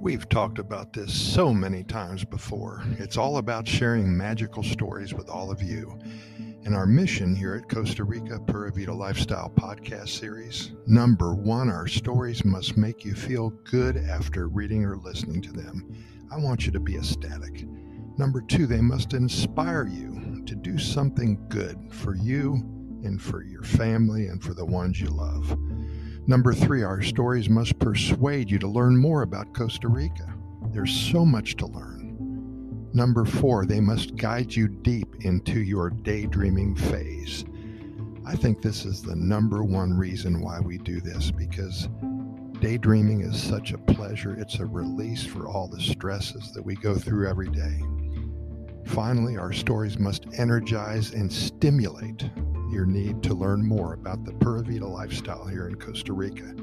We've talked about this so many times before. It's all about sharing magical stories with all of you. And our mission here at Costa Rica Pura Vida Lifestyle podcast series number one, our stories must make you feel good after reading or listening to them. I want you to be ecstatic. Number two, they must inspire you to do something good for you and for your family and for the ones you love. Number three, our stories must persuade you to learn more about Costa Rica. There's so much to learn. Number four, they must guide you deep into your daydreaming phase. I think this is the number one reason why we do this because daydreaming is such a pleasure. It's a release for all the stresses that we go through every day. Finally, our stories must energize and stimulate your need to learn more about the Pura Vida lifestyle here in Costa Rica.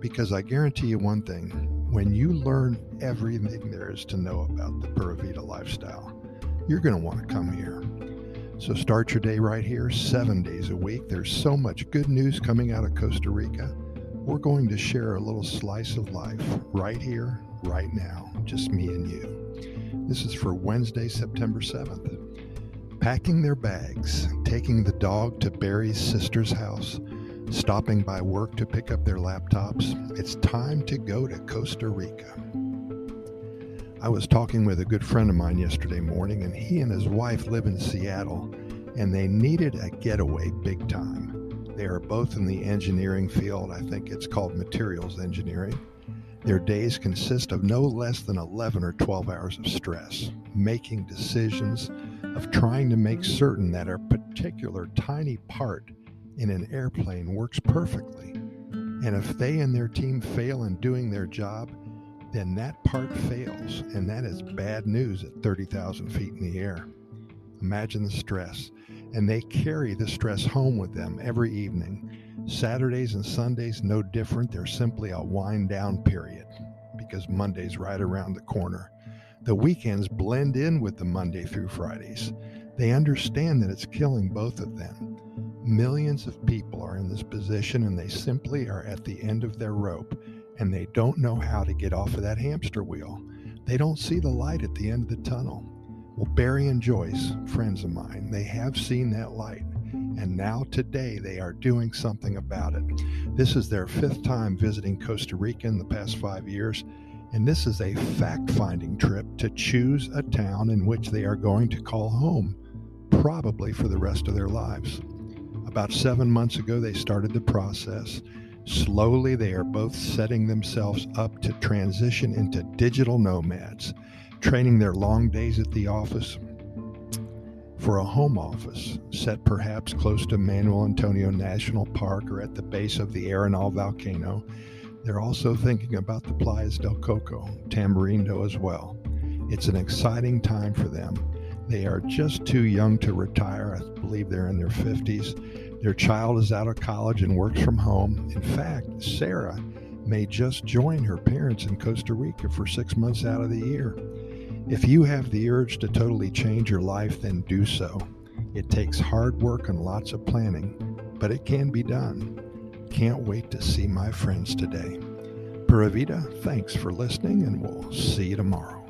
Because I guarantee you one thing when you learn everything there is to know about the Pura Vida lifestyle, you're going to want to come here. So start your day right here, seven days a week. There's so much good news coming out of Costa Rica. We're going to share a little slice of life right here, right now, just me and you. This is for Wednesday, September 7th packing their bags, taking the dog to Barry's sister's house, stopping by work to pick up their laptops. It's time to go to Costa Rica. I was talking with a good friend of mine yesterday morning, and he and his wife live in Seattle, and they needed a getaway big time. They are both in the engineering field. I think it's called materials engineering. Their days consist of no less than 11 or 12 hours of stress, making decisions, of trying to make certain that a particular tiny part in an airplane works perfectly. And if they and their team fail in doing their job, then that part fails, and that is bad news at 30,000 feet in the air. Imagine the stress. And they carry the stress home with them every evening. Saturdays and Sundays, no different. They're simply a wind down period because Monday's right around the corner. The weekends blend in with the Monday through Fridays. They understand that it's killing both of them. Millions of people are in this position and they simply are at the end of their rope and they don't know how to get off of that hamster wheel. They don't see the light at the end of the tunnel. Well, Barry and Joyce, friends of mine, they have seen that light. And now today they are doing something about it. This is their fifth time visiting Costa Rica in the past five years, and this is a fact finding trip to choose a town in which they are going to call home, probably for the rest of their lives. About seven months ago, they started the process. Slowly, they are both setting themselves up to transition into digital nomads, training their long days at the office for a home office set perhaps close to Manuel Antonio National Park or at the base of the Arenal volcano they're also thinking about the Playas del Coco, Tamarindo as well. It's an exciting time for them. They are just too young to retire. I believe they're in their 50s. Their child is out of college and works from home. In fact, Sarah may just join her parents in Costa Rica for six months out of the year. If you have the urge to totally change your life, then do so. It takes hard work and lots of planning, but it can be done. Can't wait to see my friends today. Pura Vida, thanks for listening, and we'll see you tomorrow.